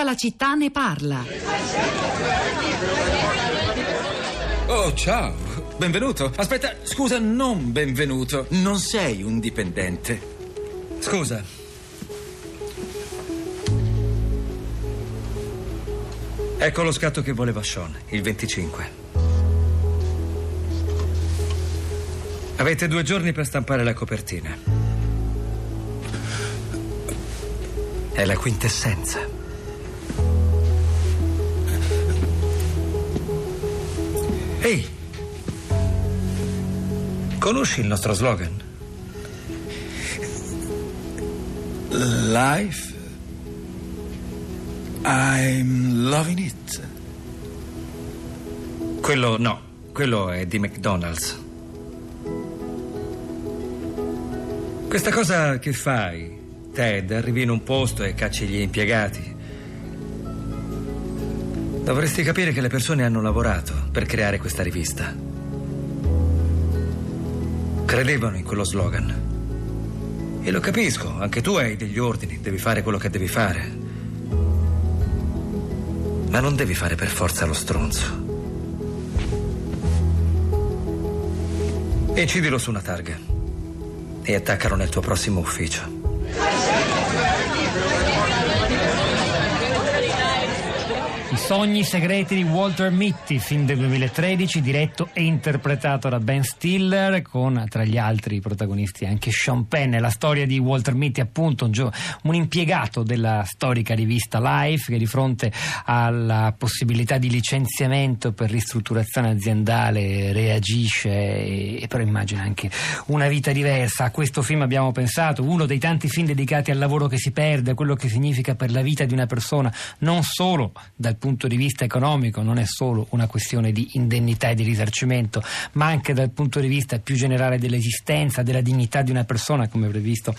Tutta la città ne parla. Oh, ciao. Benvenuto. Aspetta, scusa, non benvenuto. Non sei un dipendente. Scusa. Ecco lo scatto che voleva Sean, il 25. Avete due giorni per stampare la copertina. È la quintessenza. Ehi, conosci il nostro slogan? Life. I'm loving it. Quello no, quello è di McDonald's. Questa cosa che fai, Ted, arrivi in un posto e cacci gli impiegati. Dovresti capire che le persone hanno lavorato per creare questa rivista. Credevano in quello slogan. E lo capisco, anche tu hai degli ordini, devi fare quello che devi fare. Ma non devi fare per forza lo stronzo. Incidilo su una targa e attaccalo nel tuo prossimo ufficio. Sogni segreti di Walter Mitty, film del 2013, diretto e interpretato da Ben Stiller, con tra gli altri protagonisti anche Sean Penn. La storia di Walter Mitty, appunto, un, gio- un impiegato della storica rivista Life che di fronte alla possibilità di licenziamento per ristrutturazione aziendale reagisce e, e però immagina anche una vita diversa. A questo film abbiamo pensato, uno dei tanti film dedicati al lavoro che si perde, a quello che significa per la vita di una persona, non solo dal punto di vista economico non è solo una questione di indennità e di risarcimento, ma anche dal punto di vista più generale dell'esistenza, della dignità di una persona, come previsto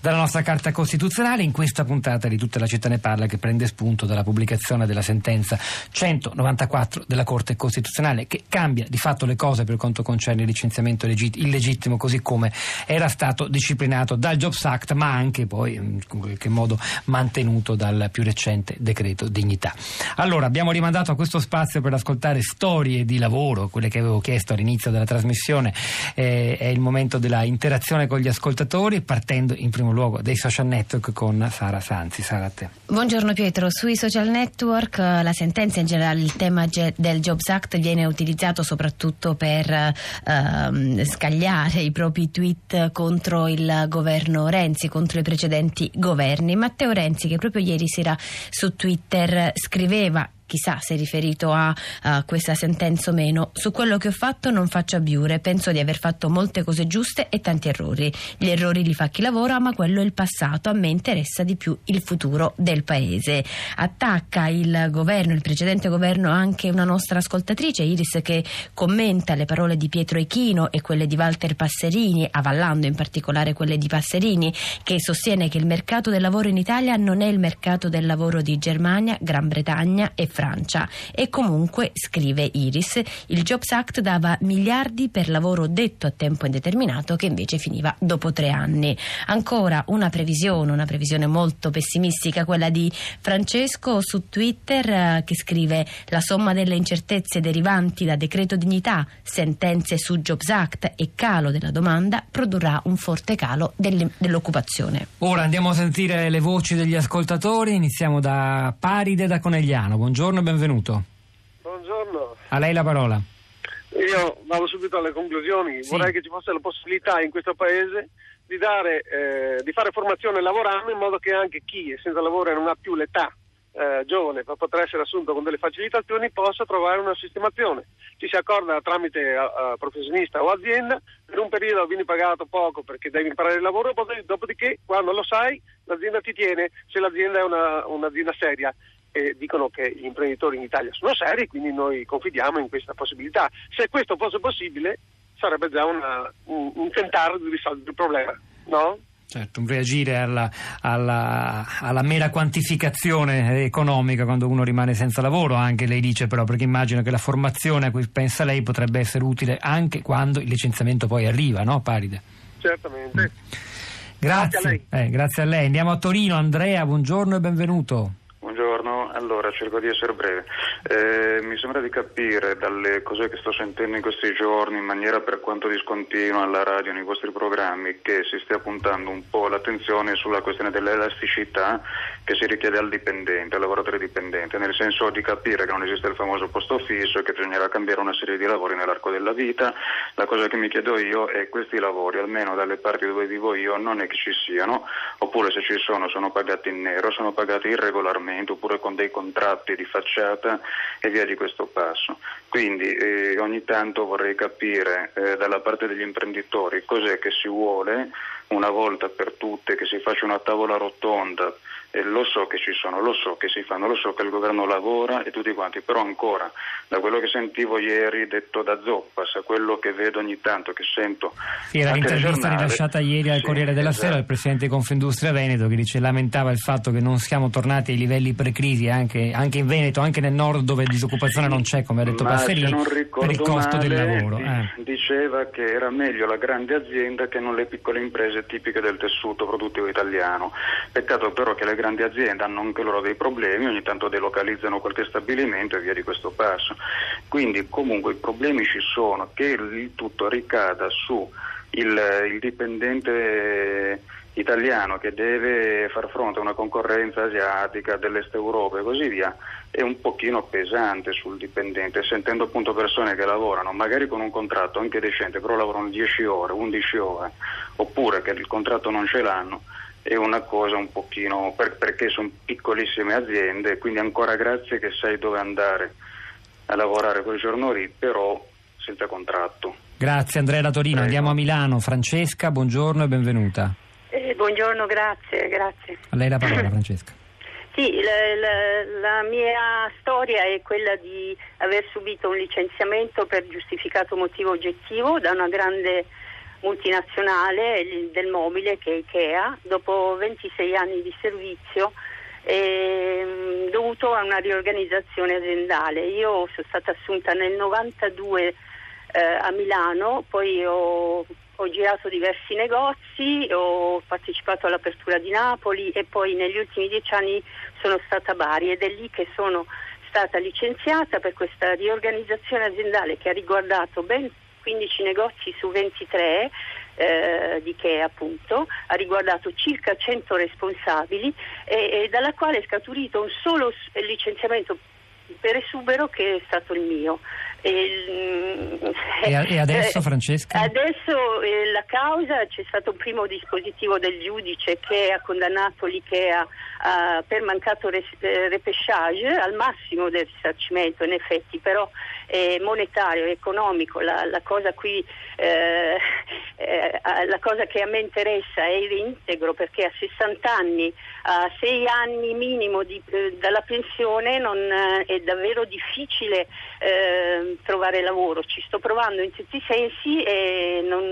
dalla nostra Carta Costituzionale. In questa puntata di Tutta la città ne parla, che prende spunto dalla pubblicazione della sentenza 194 della Corte Costituzionale, che cambia di fatto le cose per quanto concerne il licenziamento legit- illegittimo, così come era stato disciplinato dal Jobs Act, ma anche poi in qualche modo mantenuto dal più recente decreto dignità. Allora, abbiamo rimandato a questo spazio per ascoltare storie di lavoro, quelle che avevo chiesto all'inizio della trasmissione. Eh, è il momento della interazione con gli ascoltatori, partendo in primo luogo dai social network con Sara Sanzi. Sara, te. Buongiorno Pietro, sui social network eh, la sentenza in generale, il tema del Jobs Act viene utilizzato soprattutto per ehm, scagliare i propri tweet contro il governo Renzi, contro i precedenti governi. Matteo Renzi che proprio ieri sera su Twitter scriveva chissà se è riferito a, a, questa sentenza o meno. Su quello che ho fatto non faccio abiure, penso di aver fatto molte cose giuste e tanti errori. Gli errori li fa chi lavora, ma quello è il passato, a me interessa di più il futuro del paese. Attacca il governo, il precedente governo, anche una nostra ascoltatrice, Iris, che commenta le parole di Pietro Echino e quelle di Walter Passerini, avallando in particolare quelle di Passerini, che sostiene che il mercato del lavoro in Italia non è il mercato del lavoro di Germania, Gran Bretagna e Francia. Francia e comunque, scrive Iris, il Jobs Act dava miliardi per lavoro detto a tempo indeterminato che invece finiva dopo tre anni. Ancora una previsione, una previsione molto pessimistica, quella di Francesco su Twitter eh, che scrive la somma delle incertezze derivanti da decreto dignità, sentenze su Jobs Act e calo della domanda produrrà un forte calo dell'occupazione. Ora andiamo a sentire le voci degli ascoltatori, iniziamo da Paride da Conegliano. Buongiorno buongiorno e benvenuto. Buongiorno. A lei la parola. Io vado subito alle conclusioni. Sì. Vorrei che ci fosse la possibilità in questo paese di, dare, eh, di fare formazione lavorando in modo che anche chi è senza lavoro e non ha più l'età eh, giovane per poter essere assunto con delle facilitazioni possa trovare una sistemazione. Ci si accorda tramite uh, professionista o azienda, per un periodo vieni pagato poco perché devi imparare il lavoro, dopodiché quando lo sai l'azienda ti tiene se l'azienda è una, un'azienda seria e dicono che gli imprenditori in Italia sono seri, quindi noi confidiamo in questa possibilità. Se questo fosse possibile, sarebbe già una, un, un, tentare di risolvere il problema, no? Certo, un reagire alla, alla, alla, mera quantificazione economica quando uno rimane senza lavoro, anche lei dice però, perché immagino che la formazione a cui pensa lei potrebbe essere utile anche quando il licenziamento poi arriva, no Paride? Certamente. Mm. Grazie, grazie a lei. Eh, grazie a lei. Andiamo a Torino, Andrea, buongiorno e benvenuto. Allora cerco di essere breve. Eh, mi sembra di capire dalle cose che sto sentendo in questi giorni, in maniera per quanto discontinua alla radio, nei vostri programmi, che si stia puntando un po' l'attenzione sulla questione dell'elasticità che si richiede al dipendente, al lavoratore dipendente, nel senso di capire che non esiste il famoso posto fisso e che bisognerà cambiare una serie di lavori nell'arco della vita. La cosa che mi chiedo io è questi lavori, almeno dalle parti dove vivo io, non è che ci siano, oppure se ci sono sono pagati in nero, sono pagati irregolarmente oppure con dei contratti di facciata e via di questo passo. Quindi eh, ogni tanto vorrei capire eh, dalla parte degli imprenditori cos'è che si vuole una volta per tutte che si faccia una tavola rotonda e lo so che ci sono, lo so che si fanno, lo so che il governo lavora e tutti quanti, però ancora da quello che sentivo ieri detto da Zoppas a quello che vedo ogni tanto, che sento. Sì, era l'intervista rilasciata ieri al sì, Corriere della esatto. Sera del Presidente di Confindustria Veneto che dice lamentava il fatto che non siamo tornati ai livelli pre-crisi anche, anche in Veneto, anche nel nord dove disoccupazione non c'è, come ha detto Passerini, per il costo male, del lavoro. Eh. Diceva che era meglio la grande azienda che non le piccole imprese tipiche del tessuto produttivo italiano. Peccato però che le grandi aziende hanno anche loro dei problemi, ogni tanto delocalizzano qualche stabilimento e via di questo passo. Quindi comunque i problemi ci sono, che il tutto ricada su il, il dipendente italiano che deve far fronte a una concorrenza asiatica dell'est Europa e così via è un pochino pesante sul dipendente, sentendo appunto persone che lavorano magari con un contratto anche decente, però lavorano 10 ore, 11 ore, oppure che il contratto non ce l'hanno è una cosa un pochino per, perché sono piccolissime aziende, quindi ancora grazie che sai dove andare a lavorare quel giorno lì, però senza contratto. Grazie Andrea da Torino, Prego. andiamo a Milano. Francesca, buongiorno e benvenuta. Eh, buongiorno, grazie, grazie. A lei la parola Francesca. Sì, la, la, la, mia storia è quella di aver subito un licenziamento per giustificato motivo oggettivo da una grande multinazionale del mobile che è Ikea, dopo 26 anni di servizio eh, dovuto a una riorganizzazione aziendale. Io sono stata assunta nel 92 eh, a Milano, poi ho, ho, girato diversi negozi, ho partecipato all'apertura di Napoli e poi negli ultimi dieci anni sono stata a Bari ed è lì che sono stata licenziata per questa riorganizzazione aziendale che ha riguardato ben 15 negozi su 23 eh, di che appunto ha riguardato circa 100 responsabili e, e dalla quale è scaturito un solo licenziamento per esubero che è stato il mio. E, e adesso eh, Francesca? Adesso eh, la causa c'è stato un primo dispositivo del giudice che ha condannato l'IKEA uh, per mancato res- eh, al massimo del risarcimento in effetti però è monetario, economico, la, la cosa qui eh, eh, la cosa che a me interessa è il reintegro perché a 60 anni, a 6 anni minimo di, eh, dalla pensione non, eh, è davvero difficile eh, trovare lavoro. Ci sto provando in tutti i sensi e non,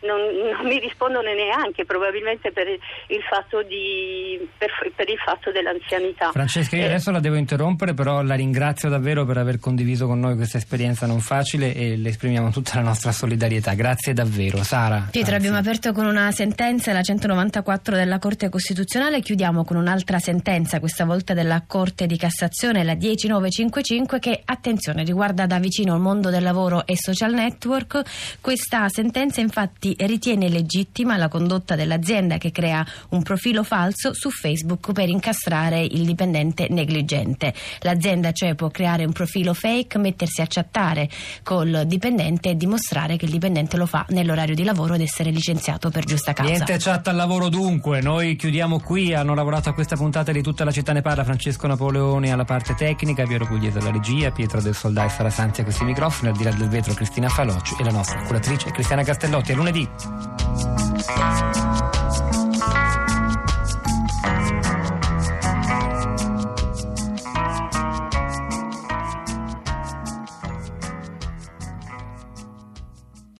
non, non mi rispondono neanche, probabilmente per il fatto, di, per, per il fatto dell'anzianità. Francesca, io eh, adesso la devo interrompere, però la ringrazio davvero per aver condiviso con noi questa esperienza non facile e le esprimiamo tutta la nostra solidarietà. Grazie davvero. Sara. Pietro, abbiamo aperto con una sentenza, la 194 della Corte Costituzionale, chiudiamo con un'altra sentenza, questa volta della Corte di Cassazione, la 10955, che attenzione riguarda da vicino il mondo del lavoro e social network. Questa sentenza infatti ritiene legittima la condotta dell'azienda che crea un profilo falso su Facebook per incastrare il dipendente negligente. L'azienda cioè può creare un profilo fake, mettersi a chattare col dipendente e dimostrare che il dipendente lo fa nell'orario di lavoro ed essere licenziato per giusta causa. Niente chat al lavoro dunque, noi chiudiamo qui, hanno lavorato a questa puntata di tutta la città ne parla Francesco Napoleoni alla parte tecnica, Piero Pugliese alla regia, Pietro del Soldai Sara Santi a questi microfoni, al di là del vetro Cristina Falocci e la nostra curatrice Cristiana Castellotti. A lunedì.